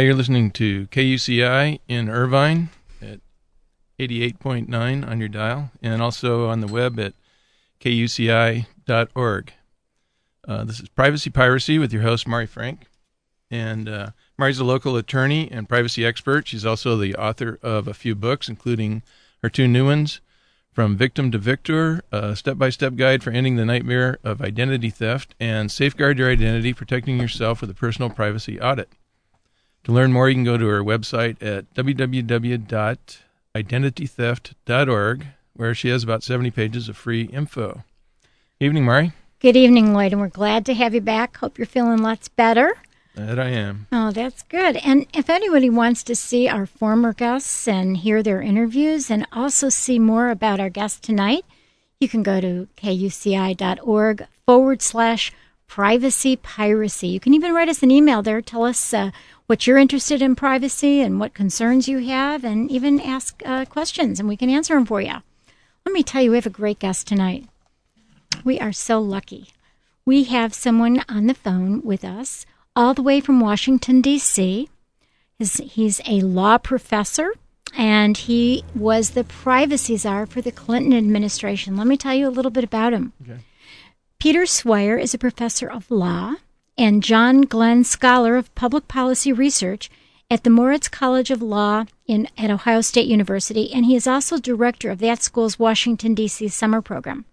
You're listening to KUCI in Irvine at 88.9 on your dial and also on the web at kuci.org. Uh, this is Privacy Piracy with your host, Mari Frank. And uh, Mari's a local attorney and privacy expert. She's also the author of a few books, including her two new ones From Victim to Victor, a step by step guide for ending the nightmare of identity theft, and Safeguard Your Identity Protecting Yourself with a Personal Privacy Audit. To learn more, you can go to our website at www.identitytheft.org, where she has about 70 pages of free info. Evening, Mari. Good evening, Lloyd, and we're glad to have you back. Hope you're feeling lots better. That I am. Oh, that's good. And if anybody wants to see our former guests and hear their interviews and also see more about our guest tonight, you can go to kuci.org forward slash privacy piracy. You can even write us an email there. Tell us uh, what you're interested in privacy and what concerns you have, and even ask uh, questions, and we can answer them for you. Let me tell you, we have a great guest tonight. We are so lucky. We have someone on the phone with us, all the way from Washington, D.C. He's a law professor, and he was the privacy czar for the Clinton administration. Let me tell you a little bit about him. Okay. Peter Swire is a professor of law and John Glenn Scholar of Public Policy Research at the Moritz College of Law in, at Ohio State University, and he is also director of that school's Washington, D.C. summer program.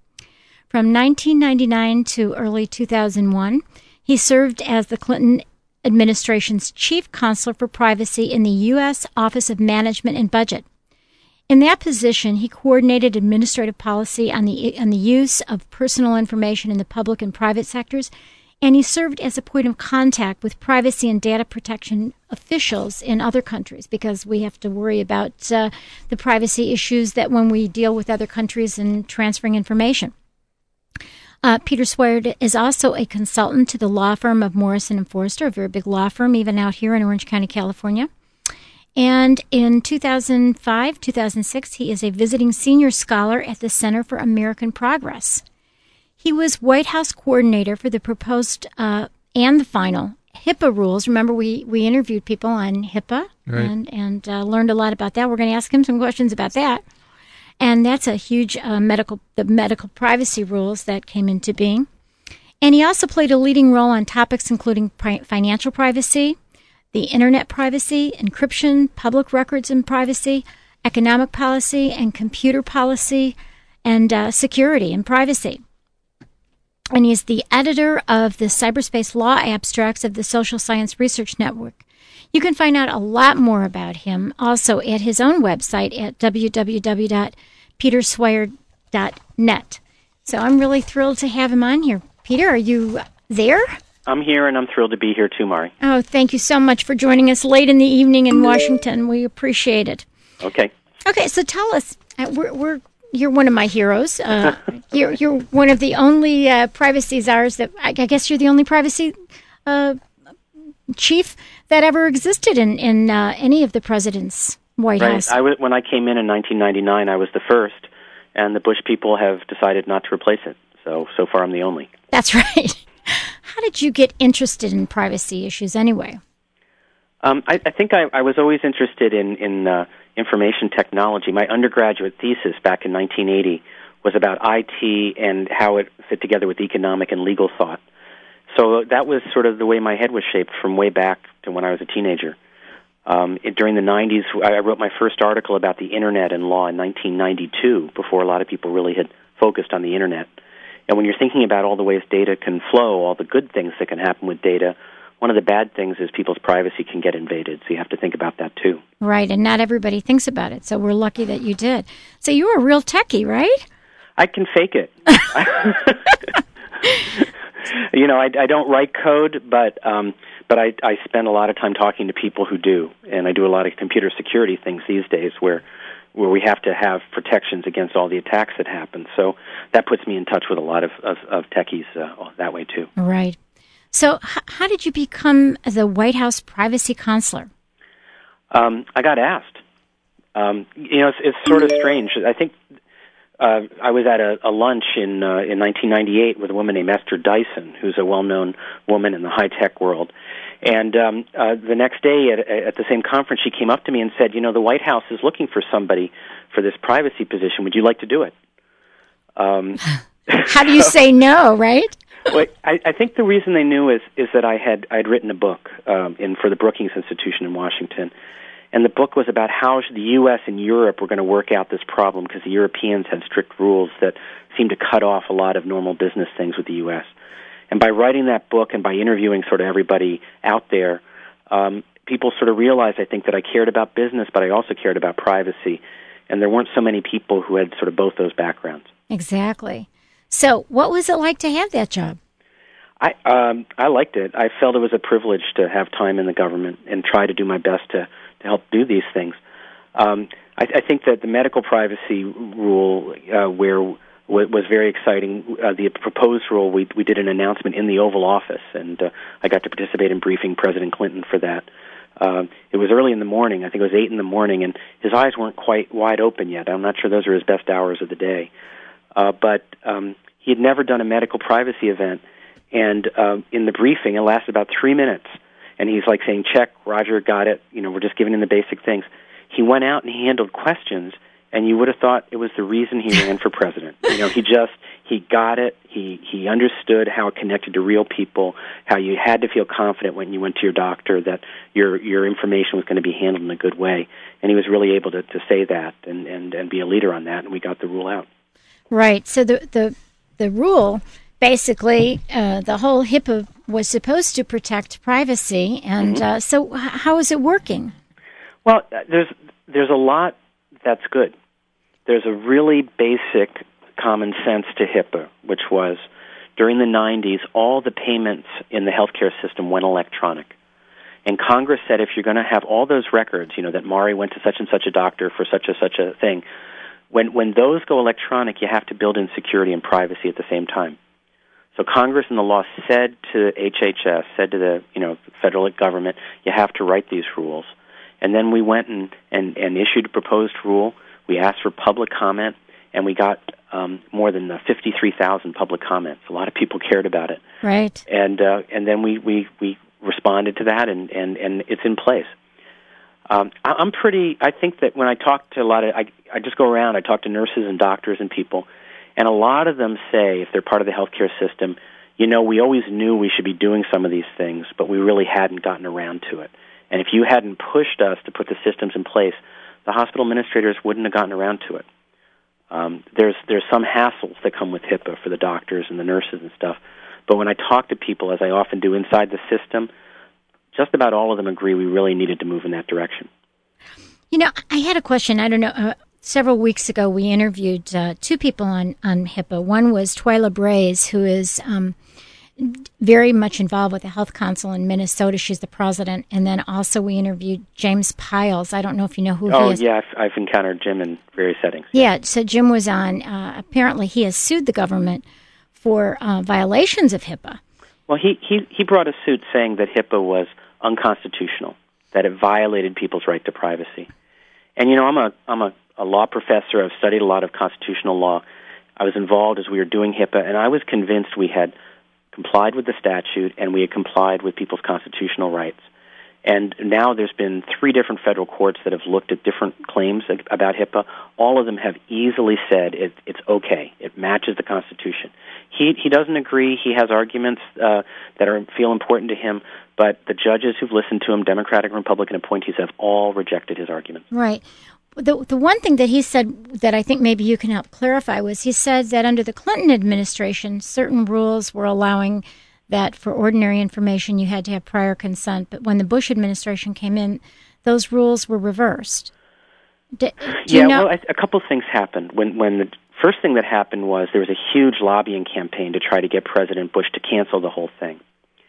From 1999 to early 2001, he served as the Clinton administration's chief counselor for privacy in the U.S. Office of Management and Budget. In that position, he coordinated administrative policy on the, on the use of personal information in the public and private sectors and he served as a point of contact with privacy and data protection officials in other countries because we have to worry about uh, the privacy issues that when we deal with other countries and transferring information. Uh, Peter Swire is also a consultant to the law firm of Morrison and Foerster, a very big law firm, even out here in Orange County, California. And in 2005, 2006, he is a visiting senior scholar at the Center for American Progress. He was White House coordinator for the proposed uh, and the final HIPAA rules. Remember, we, we interviewed people on HIPAA right. and, and uh, learned a lot about that. We're going to ask him some questions about that. And that's a huge uh, medical, the medical privacy rules that came into being. And he also played a leading role on topics including pri- financial privacy, the internet privacy, encryption, public records and privacy, economic policy, and computer policy, and uh, security and privacy and he's the editor of the cyberspace law abstracts of the Social Science Research Network. You can find out a lot more about him also at his own website at www.peterswire.net. So I'm really thrilled to have him on here. Peter, are you there? I'm here and I'm thrilled to be here too, Mari. Oh, thank you so much for joining us late in the evening in Washington. We appreciate it. Okay. Okay, so tell us, uh, we're, we're you're one of my heroes. Uh, you're you're one of the only uh, privacy czars that I, I, guess you're the only privacy uh, chief that ever existed in in uh, any of the president's White right. House. I w- when I came in in 1999, I was the first, and the Bush people have decided not to replace it. So so far, I'm the only. That's right. How did you get interested in privacy issues anyway? Um, I, I think I, I was always interested in in uh, information technology. My undergraduate thesis back in 1980 was about IT and how it fit together with economic and legal thought. So that was sort of the way my head was shaped from way back to when I was a teenager. Um, it, during the 90s, I wrote my first article about the internet and law in 1992, before a lot of people really had focused on the internet. And when you're thinking about all the ways data can flow, all the good things that can happen with data, one of the bad things is people's privacy can get invaded. So you have to think about that too. Right, and not everybody thinks about it. So we're lucky that you did. So you were a real techie, right? I can fake it. you know, I, I don't write code, but um, but I, I spend a lot of time talking to people who do, and I do a lot of computer security things these days where where we have to have protections against all the attacks that happen. So that puts me in touch with a lot of of, of techies uh, that way too. Right. So, h- how did you become the White House privacy counselor? Um, I got asked. Um, you know, it's, it's sort of strange. I think uh, I was at a, a lunch in uh, in 1998 with a woman named Esther Dyson, who's a well-known woman in the high-tech world. And um, uh, the next day at, at the same conference, she came up to me and said, "You know, the White House is looking for somebody for this privacy position. Would you like to do it?" Um, How do you say no, right? Well, I, I think the reason they knew is is that I had I had written a book um, in for the Brookings Institution in Washington, and the book was about how the U.S. and Europe were going to work out this problem because the Europeans had strict rules that seemed to cut off a lot of normal business things with the U.S. And by writing that book and by interviewing sort of everybody out there, um, people sort of realized, I think, that I cared about business, but I also cared about privacy. And there weren't so many people who had sort of both those backgrounds. Exactly. So, what was it like to have that job? I um, I liked it. I felt it was a privilege to have time in the government and try to do my best to to help do these things. Um, I, I think that the medical privacy rule, uh, where w- was very exciting. Uh, the proposed rule, we we did an announcement in the Oval Office, and uh, I got to participate in briefing President Clinton for that. Um, it was early in the morning. I think it was eight in the morning, and his eyes weren't quite wide open yet. I'm not sure those are his best hours of the day. Uh, but um, he had never done a medical privacy event, and uh, in the briefing, it lasted about three minutes and he's like saying, "Check, Roger, got it." You know, we're just giving him the basic things. He went out and he handled questions, and you would have thought it was the reason he ran for president. You know, he just he got it. He he understood how it connected to real people. How you had to feel confident when you went to your doctor that your your information was going to be handled in a good way, and he was really able to to say that and and and be a leader on that. And we got the rule out. Right. So the the the rule basically uh, the whole HIPAA was supposed to protect privacy, and mm-hmm. uh, so how is it working? Well, uh, there's there's a lot that's good. There's a really basic common sense to HIPAA, which was during the 90s, all the payments in the healthcare system went electronic. And Congress said if you're going to have all those records, you know, that Mari went to such and such a doctor for such and such a thing, when, when those go electronic, you have to build in security and privacy at the same time. So Congress and the law said to HHS, said to the you know federal government, you have to write these rules. And then we went and, and, and issued a proposed rule. We asked for public comment, and we got um, more than uh, 53,000 public comments. A lot of people cared about it. Right. And uh, and then we, we, we responded to that, and, and, and it's in place. Um, I'm pretty. I think that when I talk to a lot of, I, I just go around. I talk to nurses and doctors and people, and a lot of them say, if they're part of the healthcare system, you know, we always knew we should be doing some of these things, but we really hadn't gotten around to it. And if you hadn't pushed us to put the systems in place, the hospital administrators wouldn't have gotten around to it. Um, there's there's some hassles that come with HIPAA for the doctors and the nurses and stuff, but when I talk to people, as I often do inside the system, just about all of them agree we really needed to move in that direction. You know, I had a question. I don't know. Uh, several weeks ago, we interviewed uh, two people on, on HIPAA. One was Twila Brase, who is um, very much involved with the Health Council in Minnesota. She's the president. And then also we interviewed James Pyles. I don't know if you know who oh, he is. yeah, I've, I've encountered Jim in various settings. Yeah, so Jim was on. Uh, apparently, he has sued the government for uh, violations of HIPAA. Well, he, he, he brought a suit saying that HIPAA was unconstitutional, that it violated people's right to privacy. And you know, I'm a I'm a a law professor. I've studied a lot of constitutional law. I was involved as we were doing HIPAA, and I was convinced we had complied with the statute and we had complied with people's constitutional rights. And now there's been three different federal courts that have looked at different claims about HIPAA. All of them have easily said it, it's okay. It matches the Constitution. He he doesn't agree. He has arguments uh, that are feel important to him, but the judges who've listened to him, Democratic and Republican appointees, have all rejected his arguments. Right. The, the one thing that he said that I think maybe you can help clarify was he said that under the Clinton administration, certain rules were allowing that for ordinary information you had to have prior consent, but when the Bush administration came in, those rules were reversed. Do, do yeah, you know? well, a couple things happened when when the first thing that happened was there was a huge lobbying campaign to try to get President Bush to cancel the whole thing.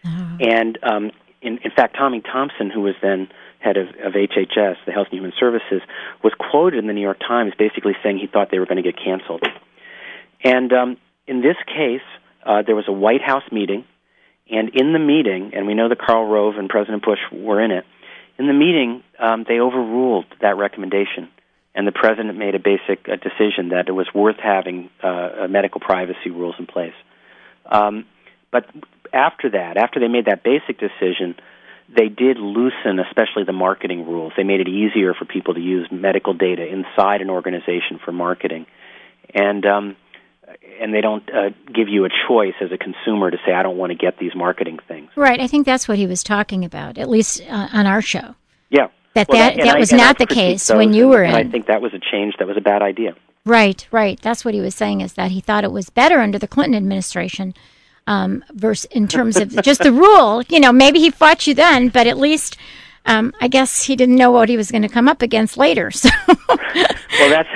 Uh-huh. And um, in, in fact, Tommy Thompson, who was then head of, of HHS, the Health and Human Services, was quoted in the New York Times basically saying he thought they were going to get canceled. And um, in this case, uh, there was a White House meeting, and in the meeting, and we know that Karl Rove and President Bush were in it, in the meeting, um, they overruled that recommendation, and the president made a basic uh, decision that it was worth having uh, medical privacy rules in place. Um, but after that, after they made that basic decision, they did loosen, especially the marketing rules. They made it easier for people to use medical data inside an organization for marketing, and um, and they don't uh, give you a choice as a consumer to say, I don't want to get these marketing things. Right. I think that's what he was talking about, at least uh, on our show. Yeah. That well, that, that, that was not the case when you were in. I think that was a change. That was a bad idea. Right. Right. That's what he was saying is that he thought it was better under the Clinton administration. Um, verse in terms of just the rule, you know, maybe he fought you then, but at least um, I guess he didn't know what he was going to come up against later. So, well, that's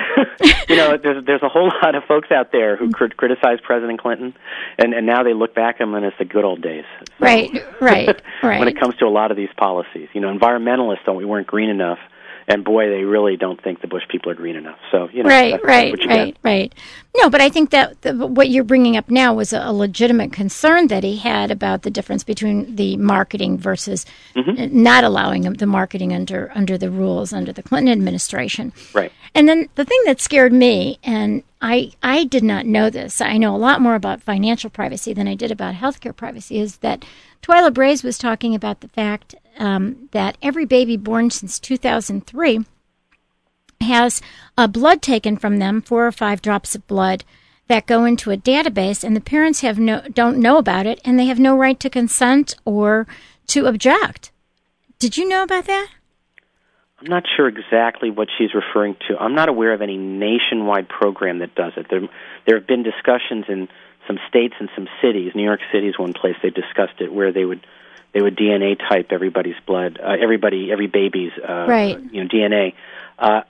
you know, there's there's a whole lot of folks out there who crit- criticize President Clinton, and and now they look back on him and it's the good old days. So, right, right, right. when it comes to a lot of these policies, you know, environmentalists thought we weren't green enough and boy, they really don't think the Bush people are green enough. So you know, right, that's, right, that's right, get. right. No, but I think that the, what you're bringing up now was a, a, legitimate concern that he had about the difference between the marketing versus mm-hmm. not allowing the marketing under under the rules under the Clinton administration. Right. And then the thing that scared me, and I I did not know this. I know a lot more about financial privacy than I did about healthcare privacy. Is that Twila Brase was talking about the fact um, that every baby born since 2003 has a blood taken from them, four or five drops of blood that go into a database, and the parents have no don't know about it, and they have no right to consent or to object. Did you know about that? I'm not sure exactly what she's referring to. I'm not aware of any nationwide program that does it. There, there have been discussions in some states and some cities. New York City is one place they discussed it, where they would they would DNA type everybody's blood, uh, everybody, every baby's, uh, right. you know, DNA. Uh,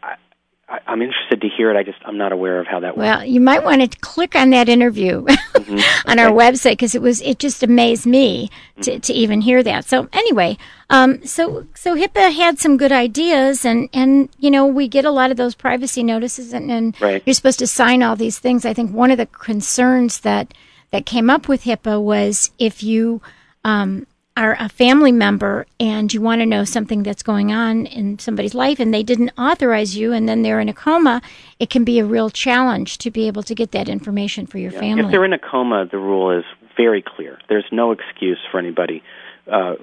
I, I'm interested to hear it. I just I'm not aware of how that works. Well, you might want to click on that interview mm-hmm. on okay. our website because it was it just amazed me to, mm-hmm. to even hear that. So anyway, um, so so HIPAA had some good ideas, and and you know we get a lot of those privacy notices, and, and right. you're supposed to sign all these things. I think one of the concerns that that came up with HIPAA was if you um, are a family member and you want to know something that's going on in somebody's life and they didn't authorize you and then they're in a coma, it can be a real challenge to be able to get that information for your yeah. family. If they're in a coma, the rule is very clear. There's no excuse for anybody uh,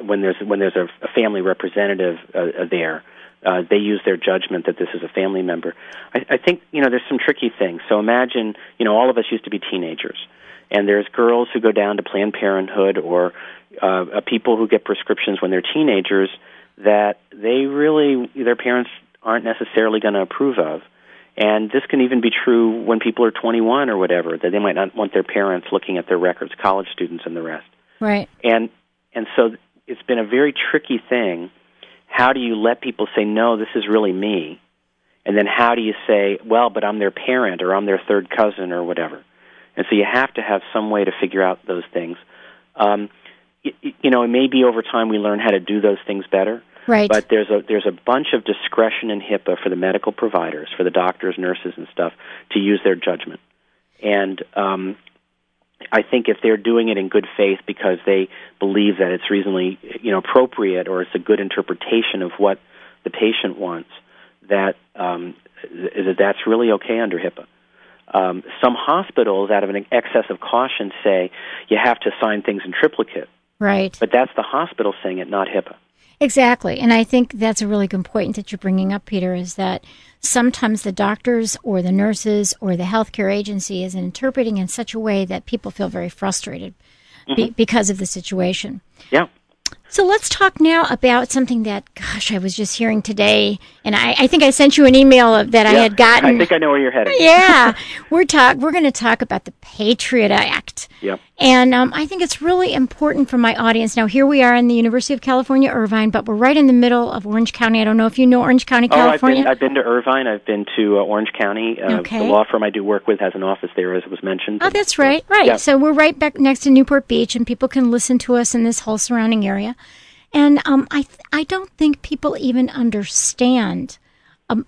when there's when there's a, a family representative uh, there. Uh, they use their judgment that this is a family member. I, I think you know there's some tricky things. So imagine you know all of us used to be teenagers, and there's girls who go down to Planned Parenthood or uh, uh, people who get prescriptions when they're teenagers that they really their parents aren't necessarily going to approve of. And this can even be true when people are 21 or whatever, that they might not want their parents looking at their records, college students and the rest. Right. And and so it's been a very tricky thing. How do you let people say no, this is really me? And then how do you say, well, but I'm their parent or I'm their third cousin or whatever? And so you have to have some way to figure out those things. Um, you know, maybe over time we learn how to do those things better. Right. But there's a there's a bunch of discretion in HIPAA for the medical providers, for the doctors, nurses, and stuff to use their judgment. And um, I think if they're doing it in good faith because they believe that it's reasonably you know appropriate or it's a good interpretation of what the patient wants, that um, that that's really okay under HIPAA. Um, some hospitals, out of an excess of caution, say you have to sign things in triplicate Right. But that's the hospital saying it, not HIPAA. Exactly. And I think that's a really good point that you're bringing up, Peter, is that sometimes the doctors or the nurses or the healthcare agency is interpreting in such a way that people feel very frustrated mm-hmm. be- because of the situation. Yeah. So let's talk now about something that, gosh, I was just hearing today, and I, I think I sent you an email of, that I had gotten. I think I know where you're heading. yeah, we're talk. We're going to talk about the Patriot Act. Yep. And um, I think it's really important for my audience. Now, here we are in the University of California, Irvine, but we're right in the middle of Orange County. I don't know if you know Orange County, Oh, I've California. been I've been to Irvine. I've been to uh, Orange County. Uh, Okay. The law firm I do work with has an office there, as was mentioned. Oh, that's right, right. Yeah. So we're right back next to Newport Beach, and people can listen to us in this whole surrounding area. And um, I, th- I don't think people even understand um,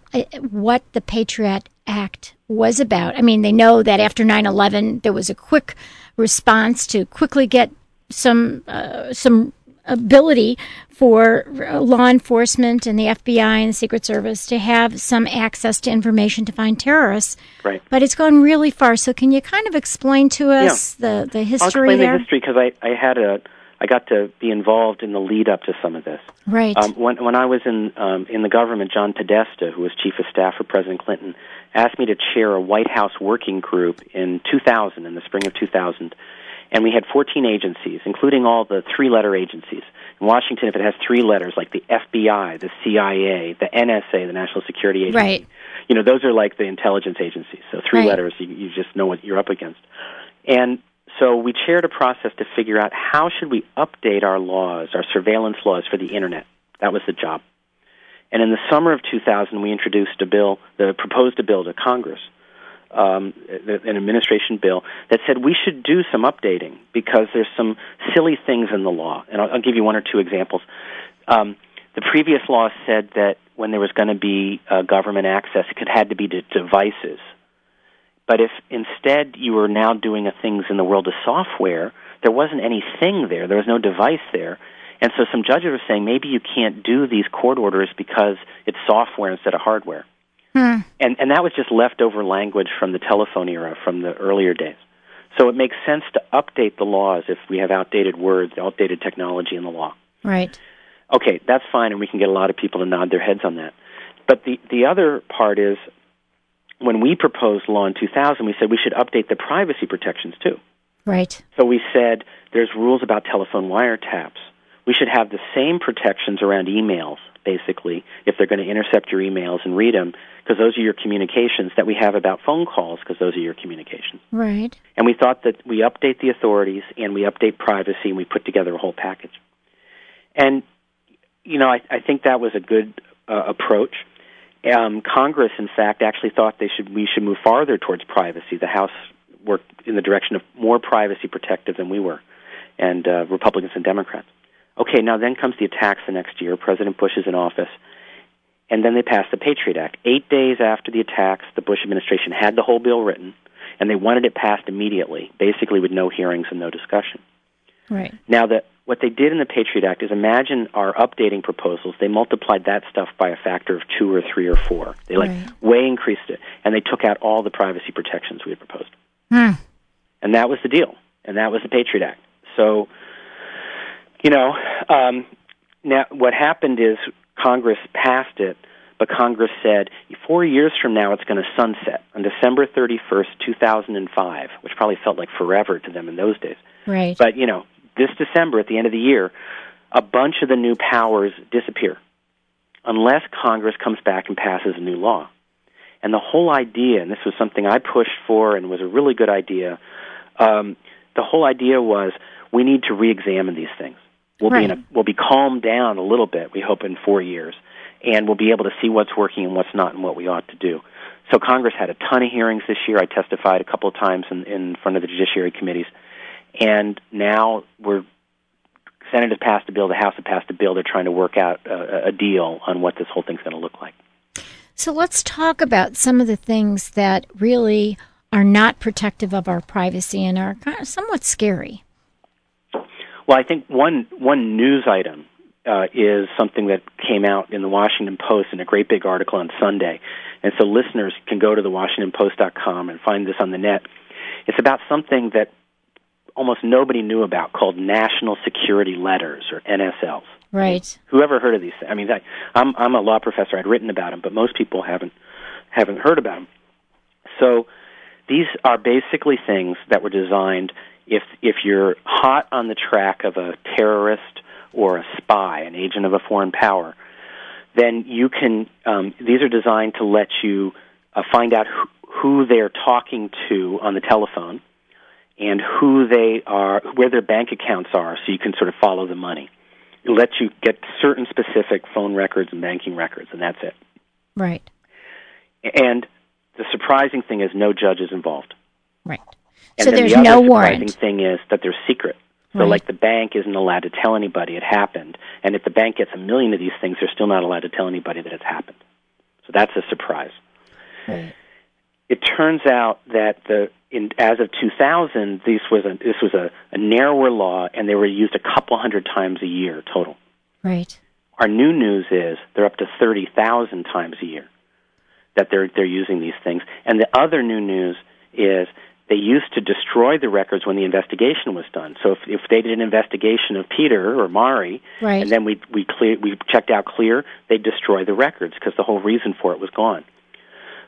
what the Patriot Act was about. I mean, they know that after 9/11, there was a quick response to quickly get some uh, some ability for uh, law enforcement and the FBI and the Secret Service to have some access to information to find terrorists. Right. But it's gone really far. So can you kind of explain to us the, the history I'll explain there? the history because I, I had a I got to be involved in the lead up to some of this. Right. Um, when when I was in um, in the government, John Podesta, who was chief of staff for President Clinton, asked me to chair a White House working group in 2000, in the spring of 2000, and we had 14 agencies, including all the three-letter agencies. In Washington, if it has three letters, like the FBI, the CIA, the NSA, the National Security Agency, Right. you know, those are like the intelligence agencies. So three Right. letters, you, you just know what you're up against. And so we chaired a process to figure out how should we update our laws, our surveillance laws for the internet. That was the job. And in the summer of 2000, we introduced a bill, the proposed a bill to Congress, um, an administration bill that said we should do some updating because there's some silly things in the law. And I'll, I'll give you one or two examples. Um, the previous law said that when there was going to be uh, government access, it had to be to devices. But if instead you were now doing a things in the world of software, there wasn't any thing there. There was no device there. And so some judges were saying maybe you can't do these court orders because it's software instead of hardware. Hmm. And and that was just leftover language from the telephone era, from the earlier days. So it makes sense to update the laws if we have outdated words, outdated technology in the law. Right. Okay, that's fine, and we can get a lot of people to nod their heads on that. But the the other part is when we proposed law in 2000, we said we should update the privacy protections too. Right. So we said there's rules about telephone wiretaps. We should have the same protections around emails, basically, if they're going to intercept your emails and read them, because those are your communications, that we have about phone calls, because those are your communications. Right. And we thought that we update the authorities and we update privacy and we put together a whole package. And, you know, I, I think that was a good uh, approach. Um, Congress, in fact, actually thought they should we should move farther towards privacy. The House worked in the direction of more privacy protective than we were, and uh, Republicans and Democrats. Okay, now then comes the attacks the next year. President Bush is in office, and then they passed the Patriot Act. Eight days after the attacks, the Bush administration had the whole bill written, and they wanted it passed immediately, basically with no hearings and no discussion. Right. Now, that what they did in the Patriot Act is imagine our updating proposals. They multiplied that stuff by a factor of two or three or four. They like Right. way increased it, and they took out all the privacy protections we had proposed. Hmm. And that was the deal, and that was the Patriot Act. So, you know, um, now what happened is Congress passed it, but Congress said four years from now it's going to sunset on December 31st, 2005, which probably felt like forever to them in those days. Right. But, you know, this December, at the end of the year, a bunch of the new powers disappear unless Congress comes back and passes a new law. And the whole idea, and this was something I pushed for and was a really good idea, um, the whole idea was we need to re-examine these things. We'll be in a, we'll be calmed down a little bit. We hope in four years, and we'll be able to see what's working and what's not, and what we ought to do. So Congress had a ton of hearings this year. I testified a couple of times in, in front of the judiciary committees, and now we're Senate has passed a bill, the House has passed a bill. They're trying to work out a, a deal on what this whole thing's going to look like. So let's talk about some of the things that really are not protective of our privacy and are kind of somewhat scary. Well, I think one one news item uh, is something that came out in the Washington Post in a great big article on Sunday, and so listeners can go to the WashingtonPost.com and find this on the net. It's about something that almost nobody knew about called national security letters or NSLs. Right. Whoever heard of these? things? I mean, I, I'm I'm a law professor. I'd written about them, but most people haven't haven't heard about them. So these are basically things that were designed if if you're hot on the track of a terrorist or a spy, an agent of a foreign power, then you can. Um, these are designed to let you uh, find out who, who they're talking to on the telephone and who they are, where their bank accounts are, so you can sort of follow the money. It lets you get certain specific phone records and banking records, and that's it. Right. And the surprising thing is no judge is involved. Right. And so there's the other no surprising warrant. thing is that they're secret. So, Right. like, the bank isn't allowed to tell anybody it happened. And if the bank gets a million of these things, they're still not allowed to tell anybody that it's happened. So that's a surprise. Right. It turns out that the in, as of 2000, this was a this was a, a narrower law, and they were used a couple hundred times a year total. Right. Our new news is they're up to 30,000 times a year that they're they're using these things. And the other new news is they used to destroy the records when the investigation was done. So if if they did an investigation of Peter or Mari, Right. and then we we clear we checked out clear, they'd destroy the records because the whole reason for it was gone.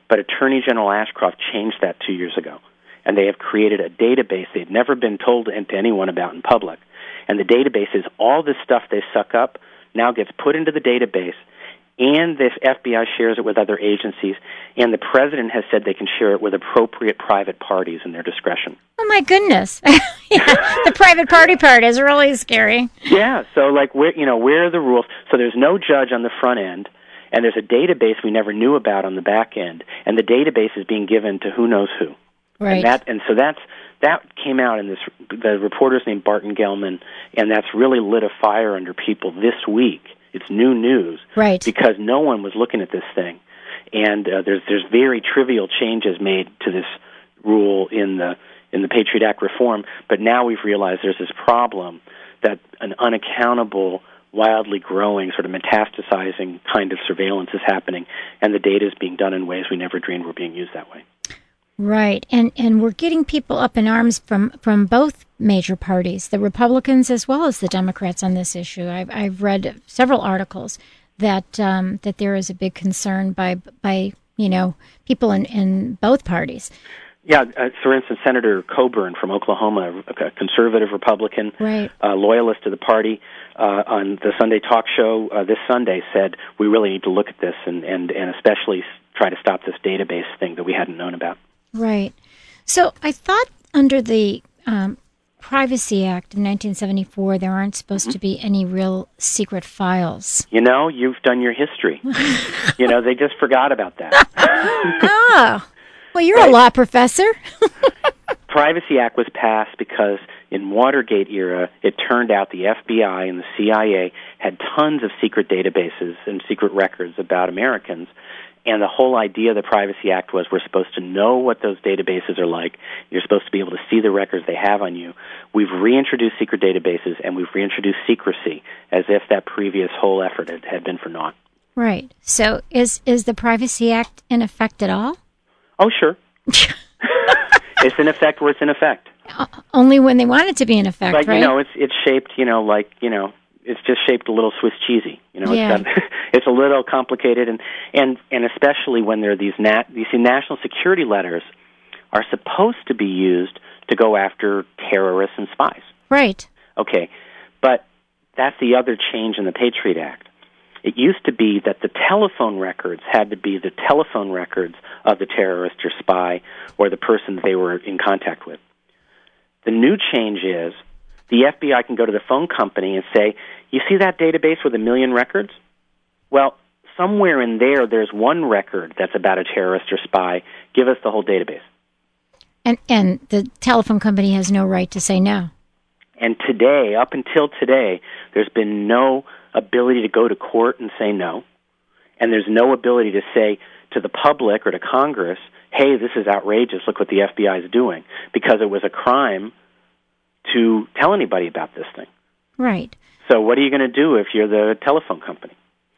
But Attorney General Ashcroft changed that two years ago, and they have created a database they've never been told and to anyone about in public. And the database is all this stuff they suck up now gets put into the database, and the FBI shares it with other agencies, and the president has said they can share it with appropriate private parties in their discretion. Oh my goodness. yeah, the private party part is really scary. Yeah, so like where you know where are the rules? So there's no judge on the front end, and there's a database we never knew about on the back end, and the database is being given to who knows who. Right. And that and so that's that came out in this the reporter's named Barton Gellman, and that's really lit a fire under people this week. It's new news Right. because no one was looking at this thing, and uh, there's there's very trivial changes made to this rule in the in the Patriot Act reform, but now we've realized there's this problem that an unaccountable, wildly growing, sort of metastasizing kind of surveillance is happening, and the data is being done in ways we never dreamed were being used that way. Right. And and we're getting people up in arms from from both major parties, the Republicans as well as the Democrats on this issue. I've I've read several articles that um, that there is a big concern by by you know people in in both parties. Yeah, uh, for instance, Senator Coburn from Oklahoma, a conservative Republican, Right. uh, loyalist to the party, uh, on the Sunday talk show uh, this Sunday said we really need to look at this and, and, and especially try to stop this database thing that we hadn't known about. Right. So I thought under the um, Privacy Act of 1974, there aren't supposed to be any real secret files. You know, you've done your history. you know, they just forgot about that. oh, well, you're a law professor. Privacy Act was passed because in Watergate era, it turned out the FBI and the CIA had tons of secret databases and secret records about Americans. And the whole idea of the Privacy Act was we're supposed to know what those databases are like. You're supposed to be able to see the records they have on you. We've reintroduced secret databases and we've reintroduced secrecy as if that previous whole effort had, had been for naught. right. So is is the Privacy Act in effect at all? Oh, sure. it's in effect where it's in effect. Uh, only when they want it to be in effect, But right? you know, it's it's shaped, you know, like you know, it's just shaped a little Swiss cheesy. You know, Yeah. it's got, it's a little complicated, and and and especially when there are these nat these national security letters are supposed to be used to go after terrorists and spies. right. Okay, but that's the other change in the Patriot Act. It used to be that the telephone records had to be the telephone records of the terrorist or spy or the person they were in contact with. The new change is the FBI can go to the phone company and say, You see that database with a million records? Well, somewhere in there, there's one record that's about a terrorist or spy. Give us the whole database. And and the telephone company has no right to say no. And today, up until today, there's been no ability to go to court and say no. And there's no ability to say to the public or to Congress, hey, this is outrageous, look what the FBI is doing, because it was a crime to tell anybody about this thing. Right. So what are you going to do if you're the telephone company?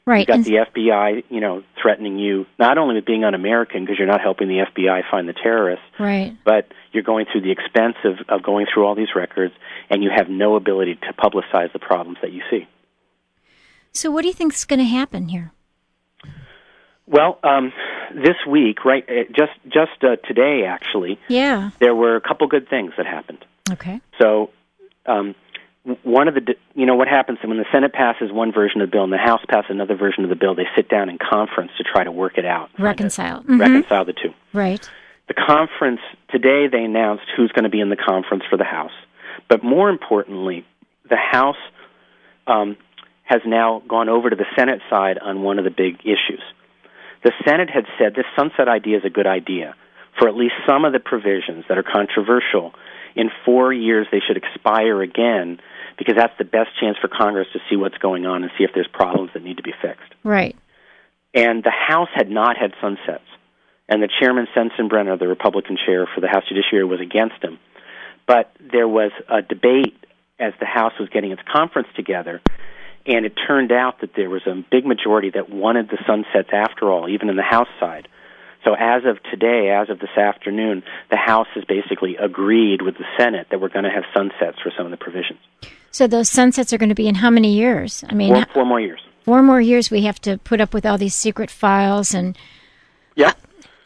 Right. You've got And- the FBI, you know, threatening you not only with being un-American because you're not helping the FBI find the terrorists, right. but you're going through the expense of, of going through all these records, and you have no ability to publicize the problems that you see. So what do you think is going to happen here? Well, um, this week, right, uh, just just uh, today, actually, Yeah. there were a couple good things that happened. Okay. So, um, one of the you know what happens when the Senate passes one version of the bill and the House passes another version of the bill, they sit down in conference to try to work it out, reconcile, mm-hmm. reconcile the two. Right. The conference today they announced who's going to be in the conference for the House, but more importantly, the House um, has now gone over to the Senate side on one of the big issues. The Senate had said this sunset idea is a good idea for at least some of the provisions that are controversial. In four years, they should expire again because that's the best chance for Congress to see what's going on and see if there's problems that need to be fixed. Right. And the House had not had sunsets. And the chairman, Sensenbrenner, the Republican chair for the House Judiciary, was against him. But there was a debate as the House was getting its conference together and it turned out that there was a big majority that wanted the sunsets after all, even in the House side. So as of today, as of this afternoon, the House has basically agreed with the Senate that we're going to have sunsets for some of the provisions. So those sunsets are going to be in how many years? I mean, four, four more years. Four more years. We have to put up with all these secret files and. Yeah.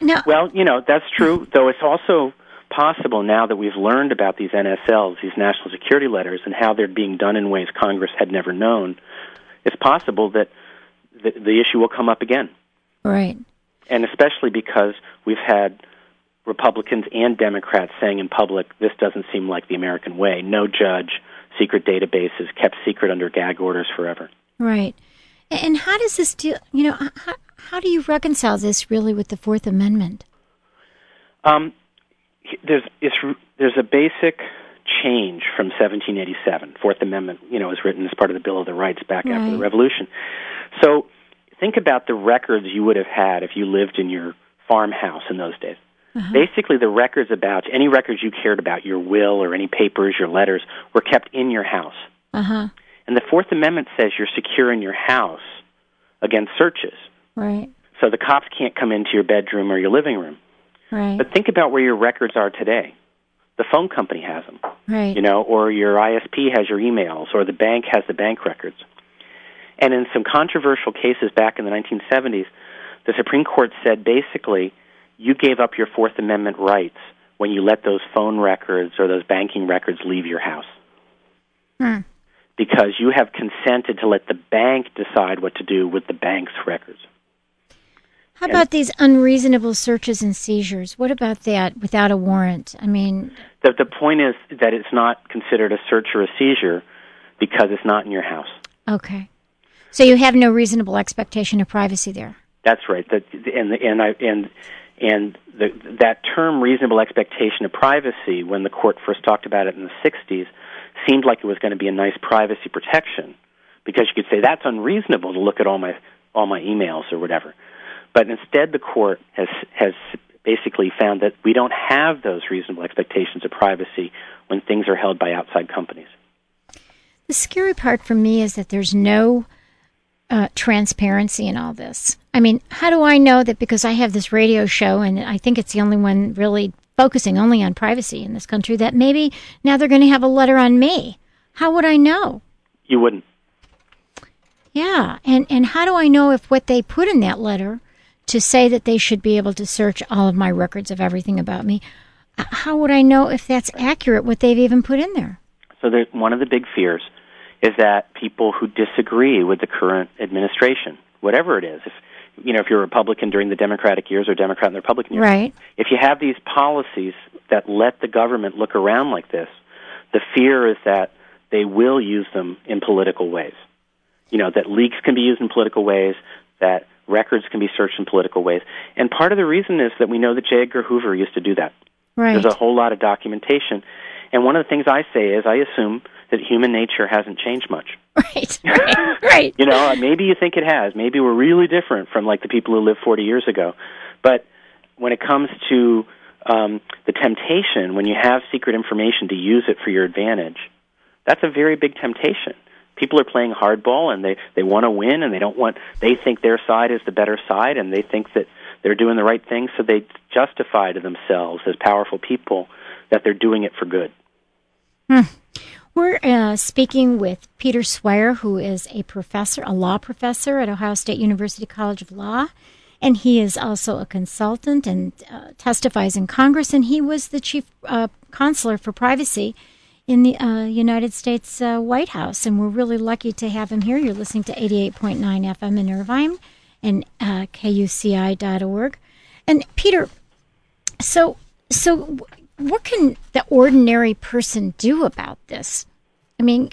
No. Well, you know that's true. Though it's also possible now that we've learned about these NSLs, these national security letters, and how they're being done in ways Congress had never known it's possible that the, the issue will come up again. Right. And especially because we've had Republicans and Democrats saying in public, this doesn't seem like the American way. No judge, secret databases, kept secret under gag orders forever. Right. And how does this do, you know, how, how do you reconcile this really with the Fourth Amendment? Um, there's, it's, there's a basic change from 1787. Fourth Amendment, you know, was written as part of the Bill of the Rights back right. after the Revolution. So think about the records you would have had if you lived in your farmhouse in those days. Uh-huh. Basically, the records about any records you cared about, your will or any papers, your letters, were kept in your house. Uh-huh. And the Fourth Amendment says you're secure in your house against searches. Right. So the cops can't come into your bedroom or your living room. Right. But think about where your records are today the phone company has them. Right. You know, or your ISP has your emails, or the bank has the bank records. And in some controversial cases back in the 1970s, the Supreme Court said basically, you gave up your Fourth Amendment rights when you let those phone records or those banking records leave your house. Hmm. Because you have consented to let the bank decide what to do with the bank's records. How about these unreasonable searches and seizures? What about that without a warrant? I mean, the the point is that it's not considered a search or a seizure because it's not in your house. Okay, so you have no reasonable expectation of privacy there. That's right. That and and I and and the, that term reasonable expectation of privacy when the court first talked about it in the 60s seemed like it was going to be a nice privacy protection because you could say that's unreasonable to look at all my all my emails or whatever but instead, the court has has basically found that we don't have those reasonable expectations of privacy when things are held by outside companies. The scary part for me is that there's no uh, transparency in all this. I mean, how do I know that because I have this radio show and I think it's the only one really focusing only on privacy in this country that maybe now they're going to have a letter on me? How would I know? You wouldn't. Yeah, and and how do I know if what they put in that letter to say that they should be able to search all of my records of everything about me, how would I know if that's accurate what they've even put in there? So there's one of the big fears is that people who disagree with the current administration, whatever it is, if you know if you're a Republican during the Democratic years or Democrat in the Republican years, right. if you have these policies that let the government look around like this, the fear is that they will use them in political ways. You know that leaks can be used in political ways, that records can be searched in political ways. And part of the reason is that we know that J. Edgar Hoover used to do that. Right. There's a whole lot of documentation. And one of the things I say is I assume that human nature hasn't changed much. Right. Right. right. you know, maybe you think it has. Maybe we're really different from like the people who lived 40 years ago. But when it comes to um, the temptation, when you have secret information to use it for your advantage, that's a very big temptation people are playing hardball and they they want to win and they don't want they think their side is the better side and they think that they're doing the right thing so they justify to themselves as powerful people that they're doing it for good. Hmm. We're uh, speaking with Peter Swire, who is a professor, a law professor at Ohio State University College of Law, and he is also a consultant and uh, testifies in Congress. And he was the chief uh, counselor for privacy in the uh, United States uh, White House, and we're really lucky to have him here. You're listening to 88.9 FM in Irvine and uh, KUCI.org. And Peter, so so what can the ordinary person do about this? I mean,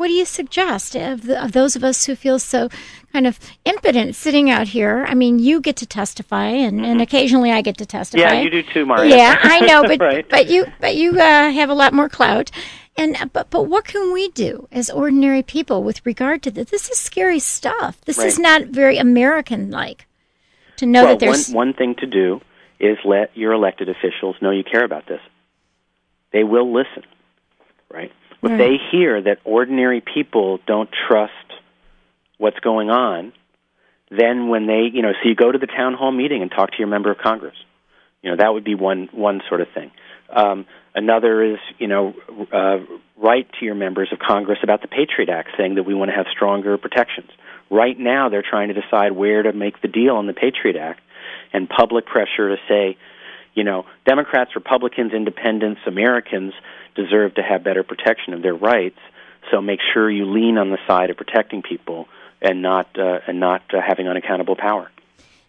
what do you suggest of, the, of, those of us who feel so kind of impotent sitting out here? I mean, you get to testify, and, mm-hmm. and occasionally I get to testify. Yeah, you do too, Maria. Yeah, I know, but right. but you but you uh, have a lot more clout. And uh, but but what can we do as ordinary people with regard to this? This is scary stuff. This right. is not very American like. To know well, that there's one one thing to do is let your elected officials know you care about this. They will listen, right? If they hear that ordinary people don't trust what's going on, then when they, you know, so you go to the town hall meeting and talk to your member of Congress. You know, that would be one one sort of thing. Um, another is, you know, uh, write to your members of Congress about the Patriot Act, saying that we want to have stronger protections. Right now, they're trying to decide where to make the deal on the Patriot Act, and public pressure to say, you know, Democrats, Republicans, Independents, Americans deserve to have better protection of their rights. So make sure you lean on the side of protecting people and not uh, and not uh, having unaccountable power.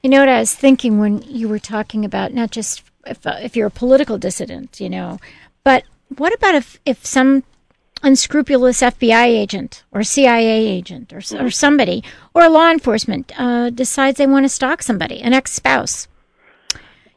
You know what I was thinking when you were talking about not just if uh, if you're a political dissident, you know, but what about if if some unscrupulous FBI agent or CIA agent or, mm-hmm. or somebody or law enforcement uh, decides they want to stalk somebody, an ex spouse,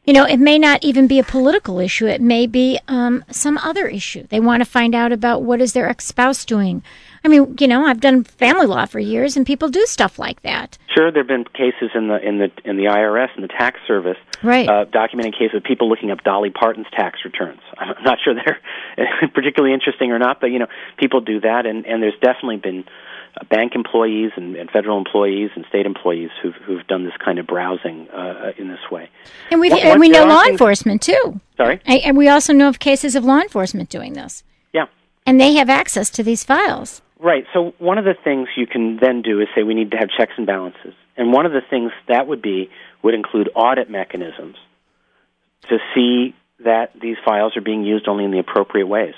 you know, it may not even be a political issue. It may be um, some other issue. They want to find out about what is their ex-spouse doing. I mean, you know, I've done family law for years, and people do stuff like that. Sure, there've been cases in the in the in the IRS and the tax service, right? Uh, documenting cases of people looking up Dolly Parton's tax returns. I'm not sure they're particularly interesting or not, but you know, people do that, and and there's definitely been bank employees and, and, federal employees and state employees who've, who've done this kind of browsing uh, in this way. And, we and we know law enforcement too. Sorry? And we also know of cases of law enforcement doing this. Yeah. And they have access to these files. Right. So one of the things you can then do is say we need to have checks and balances. And one of the things that would be would include audit mechanisms to see that these files are being used only in the appropriate ways.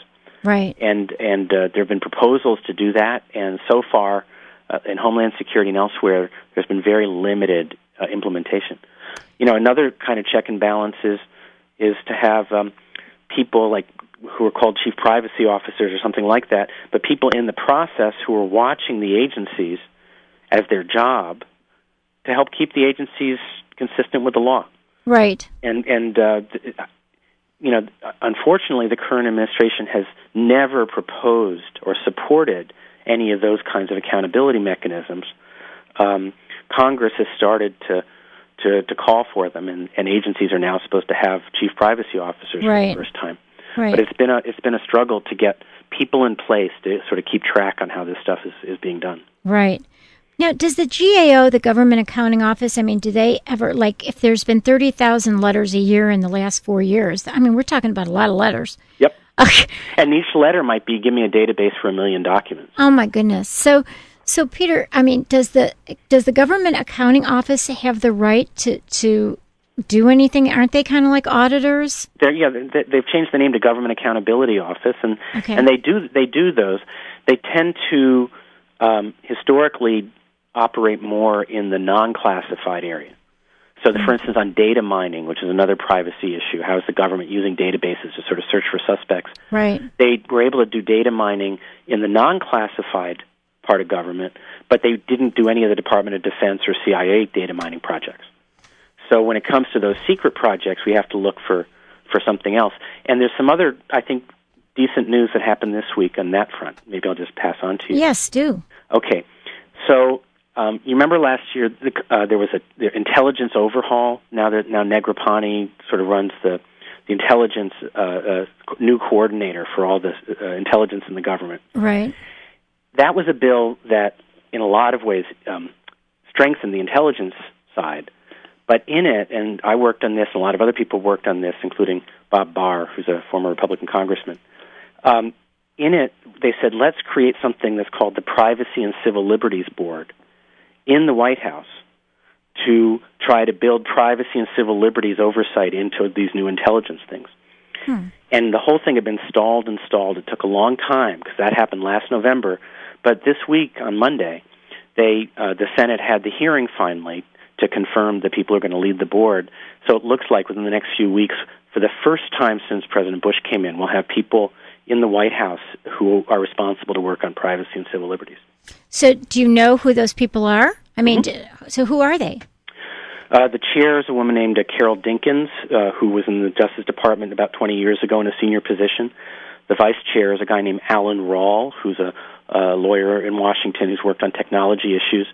Right. And and uh, there have been proposals to do that, and so far, uh, in Homeland Security and elsewhere, there's been very limited uh, implementation. You know, another kind of check and balance is is to have um, people like who are called chief privacy officers or something like that, but people in the process who are watching the agencies as their job to help keep the agencies consistent with the law. Right. And and uh, you know, unfortunately, the current administration has never proposed or supported any of those kinds of accountability mechanisms. Um, Congress has started to, to to call for them, and, and agencies are now supposed to have chief privacy officers right. for the first time. Right. But it's been a it's been a struggle to get people in place to sort of keep track on how this stuff is, is being done. Right. Now, does the GAO, the Government Accounting Office, I mean, do they ever, like, if there's been 30,000 letters a year in the last four years, I mean, we're talking about a lot of letters. Yep. Okay. And each letter might be, give me a database for a million documents. Oh, my goodness. So, so Peter, I mean, does the, does the Government Accounting Office have the right to, to do anything? Aren't they kind of like auditors? They're, yeah, they've changed the name to Government Accountability Office, and okay. and they do they do those. They tend to um, historically operate more in the non-classified area. So, the, for mm-hmm. instance, on data mining, which is another privacy issue, how is the government using databases to sort of search for suspects? Right. They were able to do data mining in the non-classified part of government, but they didn't do any of the Department of Defense or CIA data mining projects. So, when it comes to those secret projects, we have to look for for something else. And there's some other, I think, decent news that happened this week on that front. Maybe I'll just pass on to you. Yes, do. Okay. So um, you remember last year the, uh, there was a the intelligence overhaul. Now that now Negroponte sort of runs the the intelligence uh, uh, new coordinator for all the uh, intelligence in the government. Right. That was a bill that, in a lot of ways, um, strengthened the intelligence side. But in it, and I worked on this, and a lot of other people worked on this, including Bob Barr, who's a former Republican congressman. Um, in it, they said, let's create something that's called the Privacy and Civil Liberties Board in the White House to try to build privacy and civil liberties oversight into these new intelligence things. And the whole thing had been stalled and stalled. It took a long time because that happened last November. But this week on Monday, they uh, the Senate had the hearing finally to confirm that people are going to lead the board. So it looks like within the next few weeks, for the first time since President Bush came in, we'll have people in the White House who are responsible to work on privacy and civil liberties. So, do you know who those people are? I mean, Mm-hmm. d- so who are they? Uh, the chair is a woman named uh, Carol Dinkins, uh, who was in the Justice Department about 20 years ago in a senior position. The vice chair is a guy named Alan Raul, who's a, a lawyer in Washington who's worked on technology issues.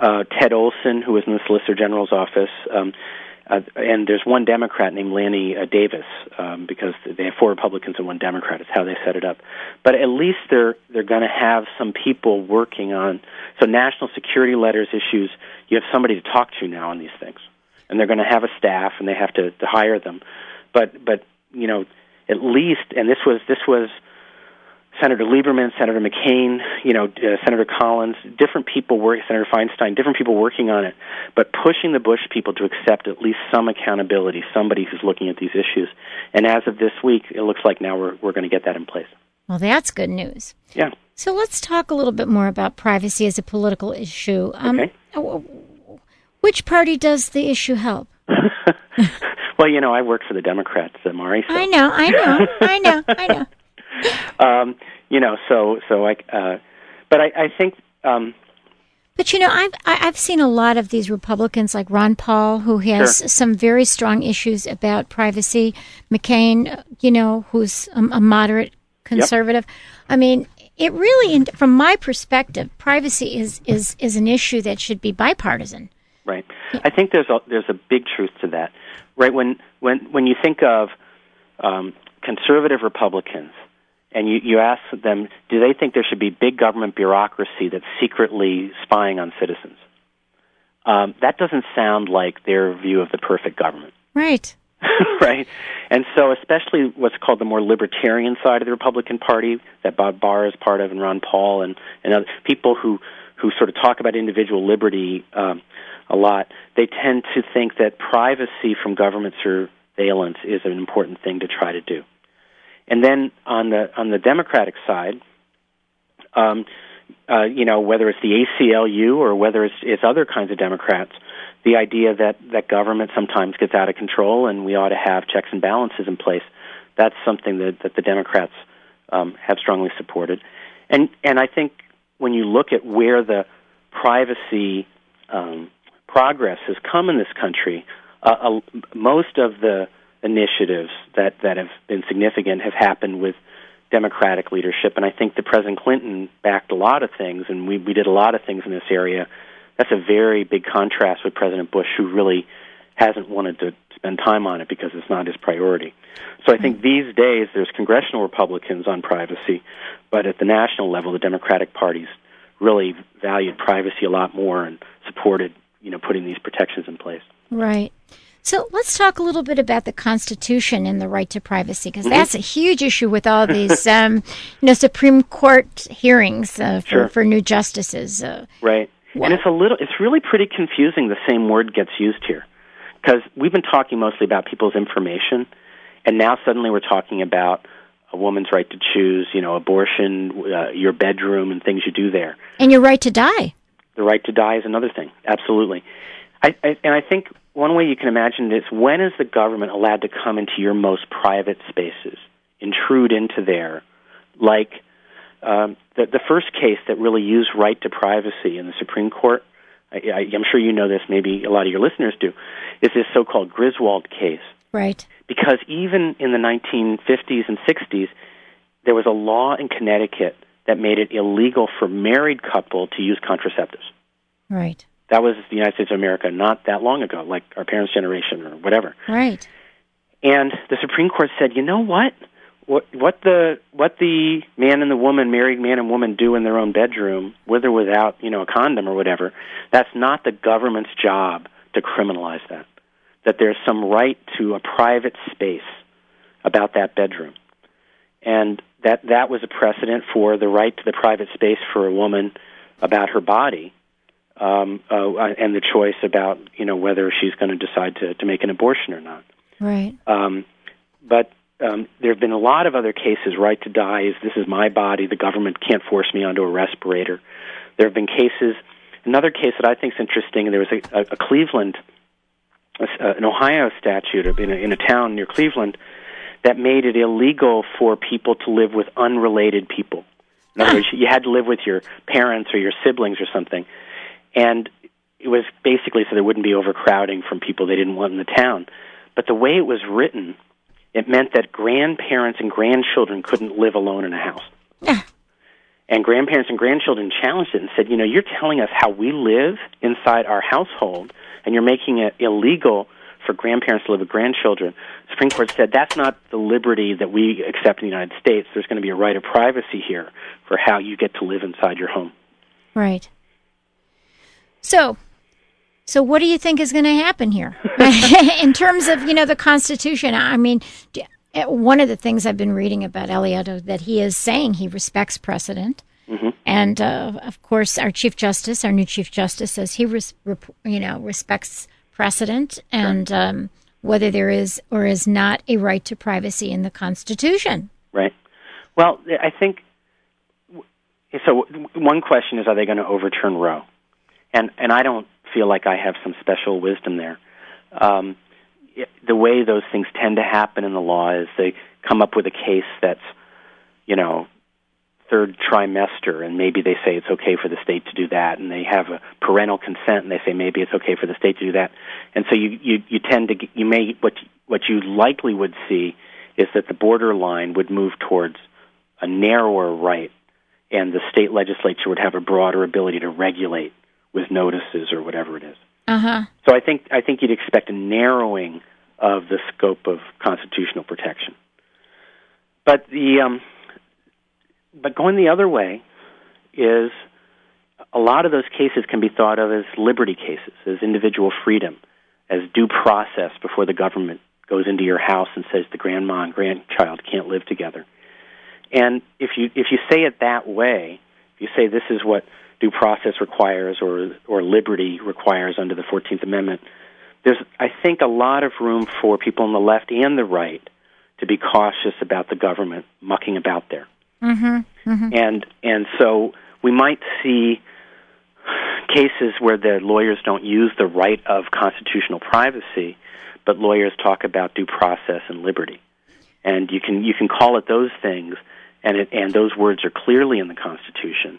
Uh, Ted Olson, who was in the Solicitor General's office. Um, uh, and there's one Democrat named Lanny uh, Davis, um, because they have four Republicans and one Democrat. It's how they set it up. But at least they're they're going to have some people working on so national security letters issues. You have somebody to talk to now on these things, and they're going to have a staff, and they have to, to hire them. But but you know at least, and this was this was Senator Lieberman, Senator McCain, you know, uh, Senator Collins, different people work, Senator Feinstein, different people working on it, but pushing the Bush people to accept at least some accountability, somebody who's looking at these issues. And as of this week, it looks like now we're we're going to get that in place. Well, that's good news. Yeah. So let's talk a little bit more about privacy as a political issue. Um, Okay. uh, Which party does the issue help? well, you know, I worked for the Democrats, uh, Mari. So, I know, I know, I know, I know. um, you know, so so I, uh, but I, I think. Um, But you know, I've I've seen a lot of these Republicans, like Ron Paul, who has Sure. some very strong issues about privacy. McCain, you know, who's a, a moderate conservative. I mean, it really, from my perspective, privacy is is is an issue that should be bipartisan. Right. I think there's a there's a big truth to that. Right when when when you think of um, conservative Republicans and you, you ask them, do they think there should be big government bureaucracy that's secretly spying on citizens? Um, that doesn't sound like their view of the perfect government. Right. right? And so, especially what's called the more libertarian side of the Republican Party, that Bob Barr is part of, and Ron Paul, and and other people who who sort of talk about individual liberty um, a lot, they tend to think that privacy from government surveillance is an important thing to try to do. And then on the on the Democratic side, um, uh, you know, whether it's the ACLU or whether it's, it's other kinds of Democrats, the idea that, that government sometimes gets out of control and we ought to have checks and balances in place, that's something that, that the Democrats um, have strongly supported. And, and I think when you look at where the privacy um, progress has come in this country, uh, uh, most of the initiatives that, that have been significant have happened with Democratic leadership, and I think that President Clinton backed a lot of things, and we, we did a lot of things in this area. That's a very big contrast with President Bush, who really hasn't wanted to spend time on it because it's not his priority. So I think hmm. these days there's congressional Republicans on privacy, but at the national level, the Democratic parties really valued privacy a lot more and supported, you know, putting these protections in place. Right. So let's talk a little bit about the Constitution and the right to privacy, because Mm-hmm. that's a huge issue with all these, um, you know, Supreme Court hearings uh, for, Sure. for new justices. Uh, Right. And it's a little, it's really pretty confusing the same word gets used here. Because we've been talking mostly about people's information, and now suddenly we're talking about a woman's right to choose, you know, abortion, uh, your bedroom, and things you do there. and your right to die. The right to die is another thing. Absolutely. I, I, and I think one way you can imagine this when is the government allowed to come into your most private spaces, intrude into there, like um, the, the first case that really used right to privacy in the Supreme Court? I, I, I'm sure you know this, maybe a lot of your listeners do, is this so called Griswold case Right. because even in the 1950s and 60s, there was a law in Connecticut that made it illegal for married couple to use contraceptives. Right. That was the United States of America not that long ago, like our parents' generation or whatever. Right. And the Supreme Court said, you know what? What what the what the man and the woman, married man and woman, do in their own bedroom, with or without, you know, a condom or whatever, that's not the government's job to criminalize that. That there's some right to a private space about that bedroom, and that that was a precedent for the right to the private space for a woman about her body, um, uh, and the choice about you know whether she's going to decide to to make an abortion or not. Right. Um, but um, there have been a lot of other cases. Right to die is this is my body. The government can't force me onto a respirator. There have been cases. Another case that I think is interesting. There was a, a, a Cleveland, a, an Ohio statute in a, in a town near Cleveland that made it illegal for people to live with unrelated people. In other words, you had to live with your parents or your siblings or something, and it was basically so there wouldn't be overcrowding from people they didn't want in the town. But the way it was written, it meant that grandparents and grandchildren couldn't live alone in a house. Yeah. And grandparents and grandchildren challenged it and said, you know, you're telling us how we live inside our household, and you're making it illegal for grandparents to live with grandchildren. The Supreme Court said that's not the liberty that we accept in the United States. There's going to be a right of privacy here for how you get to live inside your home. Right. So, so what do you think is going to happen here in terms of you know the Constitution? I mean, eh, one of the things I've been reading about Alito that he is saying he respects precedent, mm-hmm. and uh, of course our Chief Justice, our new Chief Justice, says he res- rep- you know respects precedent and sure. um, whether there is or is not a right to privacy in the Constitution. Right. Well, I think so. One question is, are they going to overturn Roe? And and I don't feel like I have some special wisdom there. Um, it, the way those things tend to happen in the law is they come up with a case that's, you know, third trimester, and maybe they say it's okay for the state to do that, and they have a parental consent, and they say maybe it's okay for the state to do that, and so you you, you tend to get, you may what what you likely would see is that the borderline would move towards a narrower right, and the state legislature would have a broader ability to regulate with notices or whatever it is. Uh-huh. So I think I think you'd expect a narrowing of the scope of constitutional protection. But the um, but going the other way is a lot of those cases can be thought of as liberty cases, as individual freedom, as due process before the government goes into your house and says the grandma and grandchild can't live together. And if you if you say it that way, if you say this is what due process requires or or liberty requires under the 14th Amendment, there's I think a lot of room for people on the left and the right to be cautious about the government mucking about there. Mm-hmm, mm-hmm. And and so we might see cases where the lawyers don't use the right of constitutional privacy, but lawyers talk about due process and liberty. And you can you can call it those things, and it, and those words are clearly in the Constitution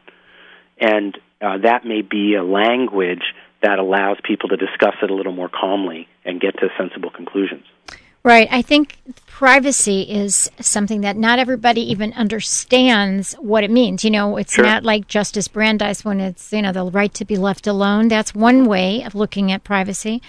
and uh, that may be a language that allows people to discuss it a little more calmly and get to sensible conclusions. Right. I think privacy is something that not everybody even understands what it means. You know, it's sure. not like Justice Brandeis when it's, you know, the right to be left alone. That's one way of looking at privacy.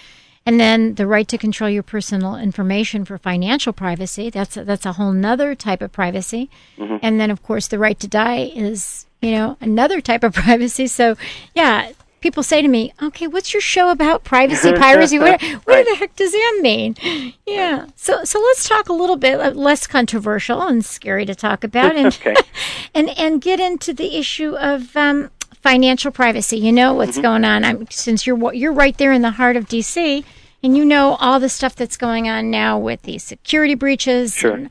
And then the right to control your personal information for financial privacy. That's a, that's a whole nother type of privacy. Mm-hmm. And then, of course, the right to die is you know, another type of privacy. So, yeah, people say to me, "Okay, what's your show about privacy piracy? What, what right. the heck does that mean?" Yeah. So, so let's talk a little bit uh, less controversial and scary to talk about, and okay. and and get into the issue of um, financial privacy. You know what's mm-hmm. going on. I'm, since you're you're right there in the heart of DC, and you know all the stuff that's going on now with these security breaches sure. and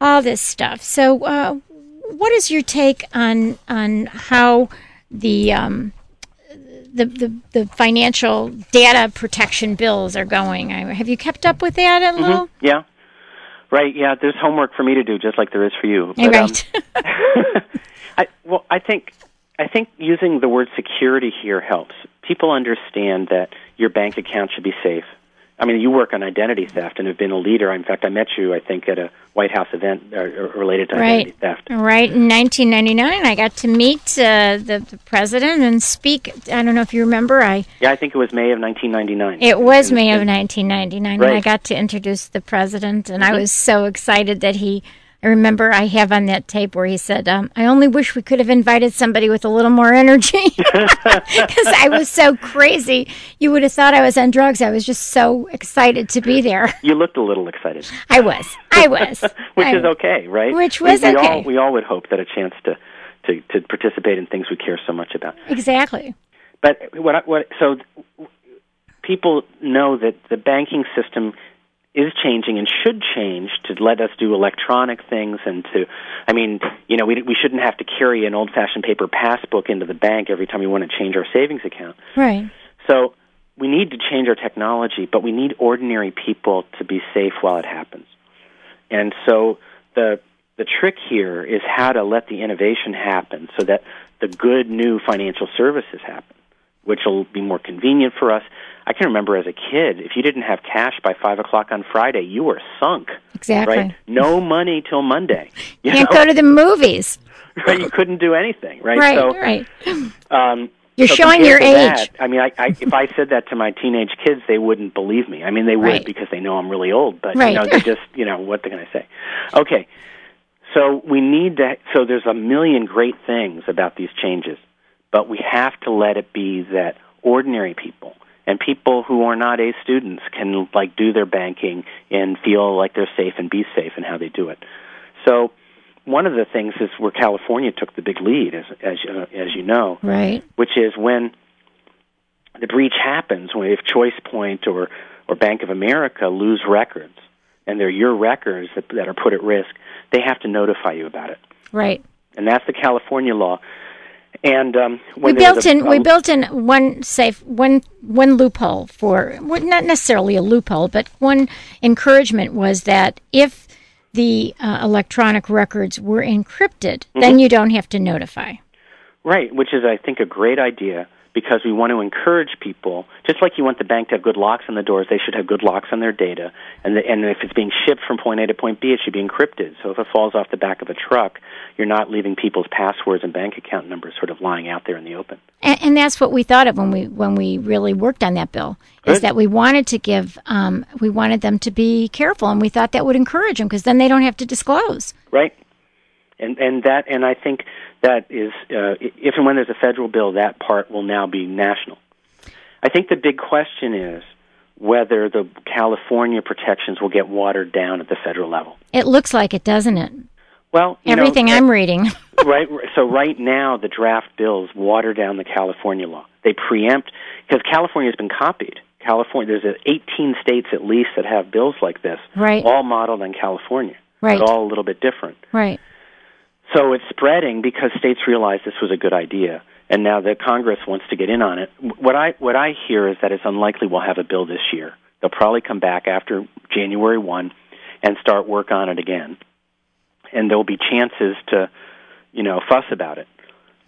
all this stuff. So, uh, what is your take on on how the um, the, the, the financial data protection bills are going? Have you kept up with that a little? Mm-hmm. Yeah, right. Yeah, there's homework for me to do, just like there is for you. But, right. Um, I, well, I think I think using the word security here helps. People understand that your bank account should be safe. I mean, you work on identity theft and have been a leader. In fact, I met you, I think, at a White House event uh, related to right. identity theft. Right. In 1999, I got to meet uh, the, the, president and speak. I don't know if you remember. I yeah, I think it was May of 1999. It was May of 1999, right. and I got to introduce the president, and mm-hmm. I was so excited that he I remember I have on that tape where he said, um, "I only wish we could have invited somebody with a little more energy because I was so crazy. You would have thought I was on drugs. I was just so excited to be there. You looked a little excited. I was. I was. which I, is okay, right? Which was we, we okay. All, we all would hope that a chance to, to to participate in things we care so much about. Exactly. But what what so people know that the banking system is changing and should change to let us do electronic things and to I mean, you know, we we shouldn't have to carry an old-fashioned paper passbook into the bank every time we want to change our savings account. Right. So, we need to change our technology, but we need ordinary people to be safe while it happens. And so the the trick here is how to let the innovation happen so that the good new financial services happen, which will be more convenient for us. I can remember as a kid, if you didn't have cash by five o'clock on Friday, you were sunk. Exactly. Right? No money till Monday. You Can't know? go to the movies. Right? You couldn't do anything. Right. Right. So, right. Um, You're so showing your age. That, I mean, I, I, if I said that to my teenage kids, they wouldn't believe me. I mean, they would Right. because they know I'm really old. But Right. you know, they just, you know, what they're going to say. Okay. So we need to. So there's a million great things about these changes, but we have to let it be that ordinary people and people who are not A students can like do their banking and feel like they're safe and be safe in how they do it. So one of the things is where California took the big lead, as as you- as you know, Right. which is when the breach happens, when if ChoicePoint or or Bank of America lose records, and they're your records that, that are put at risk, they have to notify you about it, Right. and that's the California law. And um, We built a- in we built in one safe one one loophole for well, not necessarily a loophole, but one encouragement was that if the uh, electronic records were encrypted, Mm-hmm. then you don't have to notify. Right, which is, I think, a great idea because we want to encourage people, just like you want the bank to have good locks on the doors, they should have good locks on their data. And, the, and if it's being shipped from point A to point B, it should be encrypted. So if it falls off the back of a truck, you're not leaving people's passwords and bank account numbers sort of lying out there in the open. And, and that's what we thought of when we when we really worked on that bill. Is that we wanted to give um, we wanted them to be careful, and we thought that would encourage them because then they don't have to disclose. Right? And, and that, and I think that is, uh, if and when there's a federal bill, that part will now be national. I think the big question is whether the California protections will get watered down at the federal level. It looks like it, doesn't it? Well, you know, Everything I'm reading. right. So right now, the draft bills water down the California law. They preempt because California has been copied. California, there's uh, 18 states at least that have bills like this, Right. all modeled on California, Right. but all a little bit different. right. So it's spreading because states realize this was a good idea, and now the Congress wants to get in on it. What I what I hear is that it's unlikely we'll have a bill this year. They'll probably come back after January one and start work on it again, and there'll be chances to, you know, fuss about it.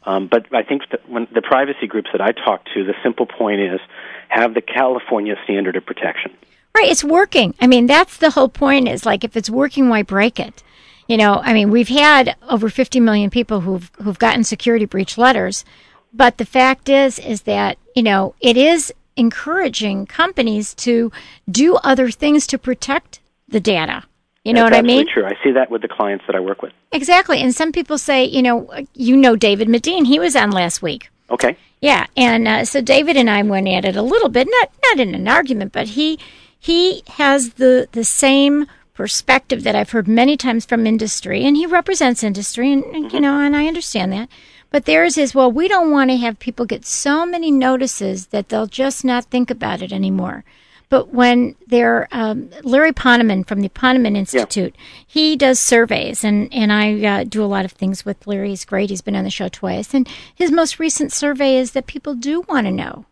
Um, but I think that when the privacy groups that I talk to, the simple point is have the California standard of protection. Right, it's working. I mean, that's the whole point is like if it's working, why break it? You know, I mean, we've had over 50 million people who've who've gotten security breach letters, but the fact is is that, you know, it is encouraging companies to do other things to protect the data. You know That's what I mean? true. I see that with the clients that I work with. Exactly. And some people say, you know, you know David Medine, he was on last week. Okay. Yeah, and uh, so David and I went at it a little bit, not not in an argument, but he he has the the same perspective that I've heard many times from industry, and he represents industry, and, and, you know, and I understand that. But theirs is, well, we don't want to have people get so many notices that they'll just not think about it anymore. But when they're um, Larry Ponemon from the Ponemon Institute, he does surveys, and and I uh, do a lot of things with Larry. He's great. He's been on the show twice, and his most recent survey is that people do want to know,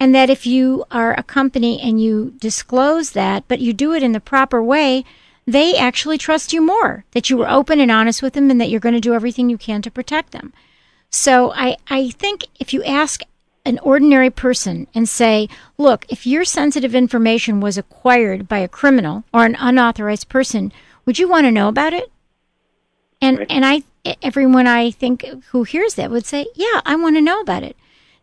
and that if you are a company and you disclose that, but you do it in the proper way, they actually trust you more. That you were open and honest with them, and that you're going to do everything you can to protect them. So I, I think if you ask an ordinary person and say, look, if your sensitive information was acquired by a criminal or an unauthorized person, would you want to know about it? And Right. and I everyone I think who hears that would say, yeah, I want to know about it.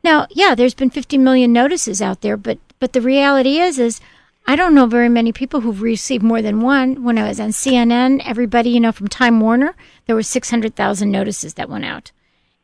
Now, yeah, there's been 50 million notices out there, but but the reality is is I don't know very many people who've received more than one. When I was on CNN, everybody, you know, from Time Warner, there were 600,000 notices that went out.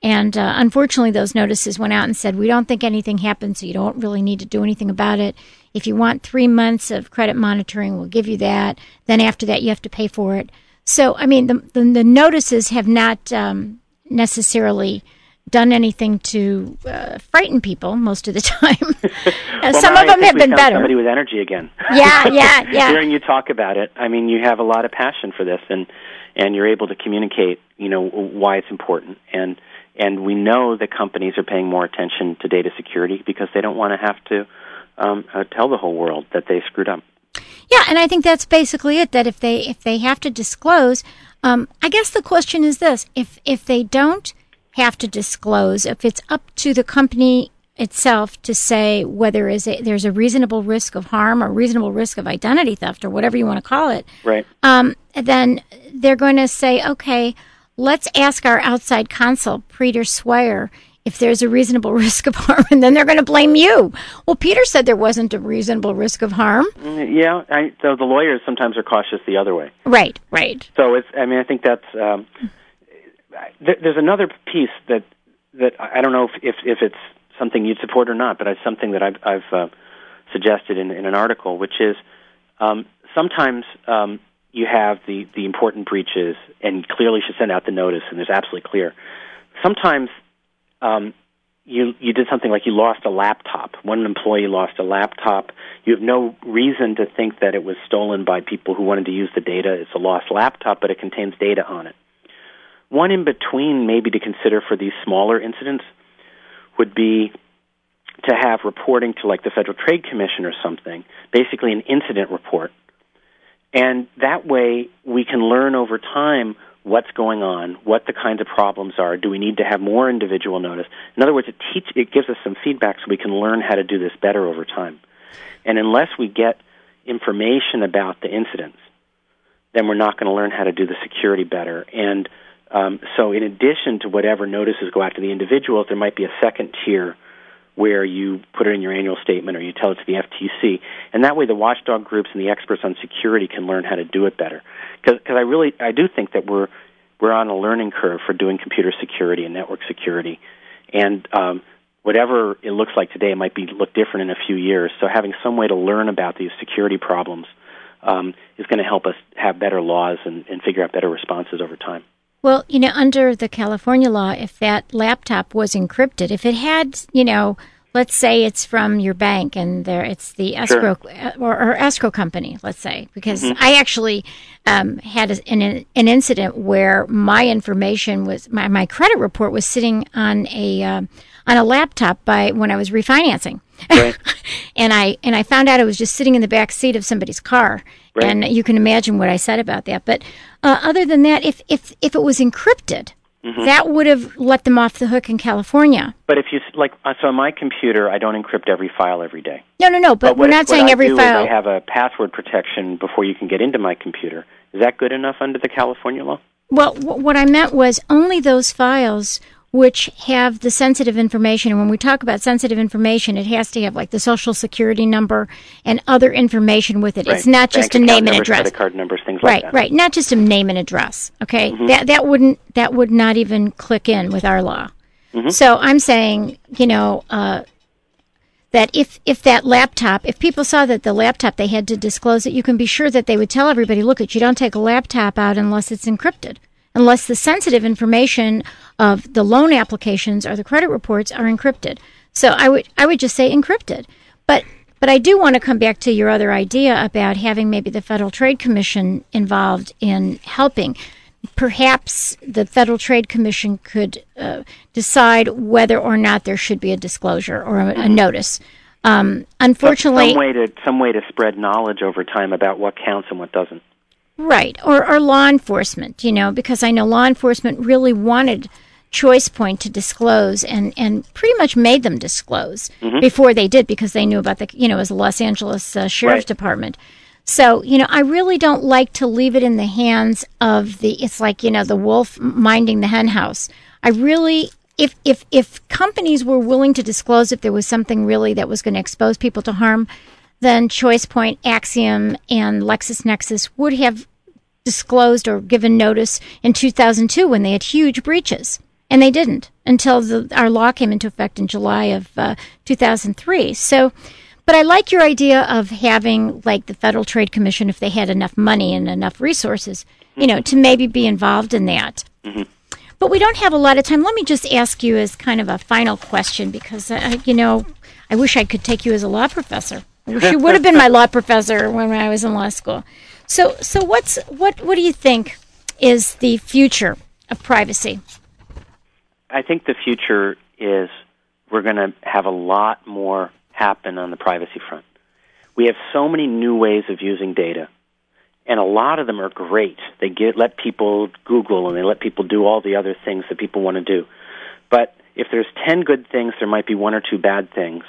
And uh, unfortunately, those notices went out and said, we don't think anything happened, so you don't really need to do anything about it. If you want three months of credit monitoring, we'll give you that. Then after that, you have to pay for it. So, I mean, the, the, the notices have not um, necessarily done anything to uh, frighten people most of the time. well, some Mari, of them have been better. Somebody with energy again. Yeah, yeah, yeah. Hearing you talk about it, I mean, you have a lot of passion for this, and and you're able to communicate, you know, why it's important, and and we know that companies are paying more attention to data security because they don't want to have to um, uh, tell the whole world that they screwed up. Yeah, and I think that's basically it. That if they if they have to disclose, um, I guess the question is this: if if they don't have to disclose, if it's up to the company itself to say whether is a, there's a reasonable risk of harm or reasonable risk of identity theft or whatever you want to call it, Right. um, then they're going to say, okay, let's ask our outside counsel, Peter Swire, if there's a reasonable risk of harm, and then they're going to blame you. Well, Peter said there wasn't a reasonable risk of harm. Mm, Yeah. I, so the lawyers sometimes are cautious the other way. Right, right. So it's. I mean, I think that's. Um, there's another piece that that I don't know if if, if it's something you'd support or not, but it's something that I've, I've uh, suggested in, in an article, which is um, sometimes um, you have the the important breaches, and clearly should send out the notice, and there's absolutely clear. Sometimes um, you you did something like you lost a laptop. One employee lost a laptop. You have no reason to think that it was stolen by people who wanted to use the data. It's a lost laptop, but it contains data on it. One in between, maybe to consider for these smaller incidents, would be to have reporting to like the Federal Trade Commission or something, basically an incident report. And that way we can learn over time what's going on, what the kinds of problems are. Do we need to have more individual notice? In other words, it teach it gives us some feedback so we can learn how to do this better over time. And unless we get information about the incidents, then we're not going to learn how to do the security better. And um, so, in addition to whatever notices go out to the individuals, there might be a second tier where you put it in your annual statement or you tell it to the FTC, and that way the watchdog groups and the experts on security can learn how to do it better. Because I really I do think that we're we're on a learning curve for doing computer security and network security, and um, whatever it looks like today, it might be look different in a few years. So having some way to learn about these security problems um, is going to help us have better laws and, and figure out better responses over time. Well, you know, under the California law, if that laptop was encrypted, if it had, you know, let's say it's from your bank and there it's the escrow uh, or, or escrow company, let's say, because I actually um, had a, an an incident where my information was my, my credit report was sitting on a um on a laptop by when I was refinancing. Right. and I and I found out it was just sitting in the back seat of somebody's car, Right. and you can imagine what I said about that. But uh, other than that, if if if it was encrypted, Mm-hmm. that would have let them off the hook in California. But if you like, uh, so on my computer, I don't encrypt every file every day. No, no, no. But, what, we're not what saying I every do file. Is I have a password protection before you can get into my computer. Is that good enough under the California law? Well, w- what I meant was only those files which have the sensitive information. And when we talk about sensitive information, it has to have like the social security number and other information with it. It's not just Bank a name and address. credit card numbers, things Right, like that. right. Not just a name and address. Okay, Mm-hmm. that that wouldn't that would not even click in with our law. Mm-hmm. So I'm saying, you know, uh, that if if that laptop, if people saw that the laptop they had to disclose it, you can be sure that they would tell everybody, look, it you don't take a laptop out unless it's encrypted, unless the sensitive information of the loan applications or the credit reports are encrypted. So I would I would just say encrypted, but. But I do want to come back to your other idea about having maybe the Federal Trade Commission involved in helping. Perhaps the Federal Trade Commission could uh, decide whether or not there should be a disclosure or a, a notice. Um, unfortunately, some way to some way to spread knowledge over time about what counts and what doesn't. Right, or, or law enforcement, you know, because I know law enforcement really wanted ChoicePoint to disclose and, and pretty much made them disclose before they did because they knew about the, you know, as the Los Angeles uh, Sheriff's Right. Department. So, you know, I really don't like to leave it in the hands of the, it's like, you know, the wolf minding the hen house. I really, if, if, if companies were willing to disclose if there was something really that was going to expose people to harm, then ChoicePoint, Acxiom, and LexisNexis would have disclosed or given notice in 2002 when they had huge breaches. And they didn't until the, our law came into effect in July of uh, 2003. So, but I like your idea of having like the Federal Trade Commission, if they had enough money and enough resources, you know, to maybe be involved in that. But we don't have a lot of time. Let me just ask you as kind of a final question because, you know, I wish I could take you as a law professor. I wish you would have been my law professor when I was in law school. So, so what's what? What do you think is the future of privacy? I think the future is we're going to have a lot more happen on the privacy front. We have so many new ways of using data and a lot of them are great. They get let people Google and they let people do all the other things that people want to do. But if there's 10 good things, there might be one or two bad things,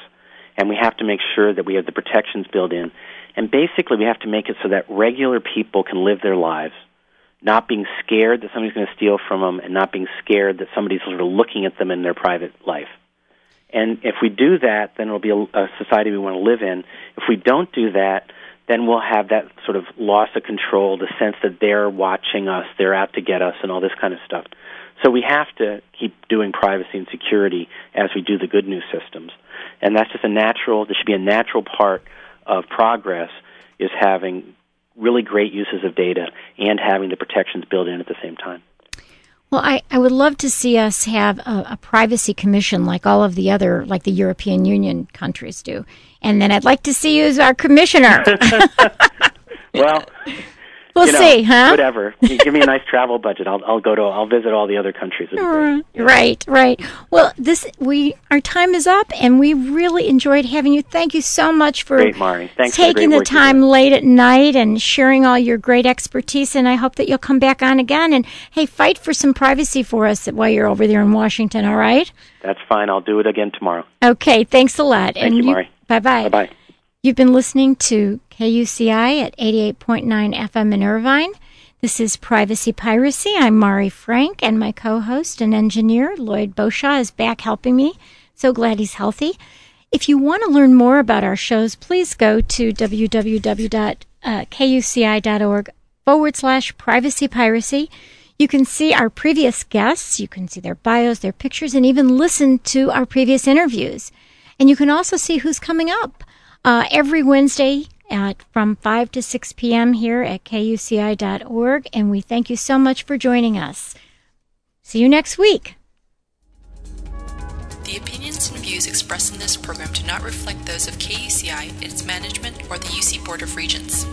and we have to make sure that we have the protections built in. And basically, we have to make it so that regular people can live their lives, not being scared that somebody's going to steal from them, and not being scared that somebody's sort of looking at them in their private life. And if we do that, then it'll be a, a society we want to live in. If we don't do that, then we'll have that sort of loss of control, the sense that they're watching us, they're out to get us, and all this kind of stuff. So we have to keep doing privacy and security as we do the good news systems. And that's just a natural, there should be a natural part of progress is having really great uses of data and having the protections built in at the same time. Well, I, I would love to see us have a, a, privacy commission like all of the other, like the European Union countries do. And then I'd like to see you as our commissioner. well, We'll you know, see, huh? Whatever. Give me a nice travel budget. I'll I'll go to I'll visit all the other countries. Right, right. Well, this we our time is up, and we really enjoyed having you. Thank you so much for great, Mari. Thanks taking the, time late at night and sharing all your great expertise. And I hope that you'll come back on again. And hey, fight for some privacy for us while you're over there in Washington. All right? That's fine. I'll do it again tomorrow. Okay. Thanks a lot. Thank and you, Mari. Bye bye. Bye bye. You've been listening to KUCI at 88.9 FM in Irvine. This is Privacy Piracy. I'm Mari Frank, and my co host and engineer, Lloyd Boshaw, is back helping me. So glad he's healthy. If you want to learn more about our shows, please go to www.kuci.org uh, forward slash privacy piracy. You can see our previous guests, you can see their bios, their pictures, and even listen to our previous interviews. And you can also see who's coming up. Uh, every Wednesday, at from 5 to 6 p.m. here at kuci.org. And we thank you so much for joining us. See you next week. The opinions and views expressed in this program do not reflect those of KUCI, its management, or the UC Board of Regents.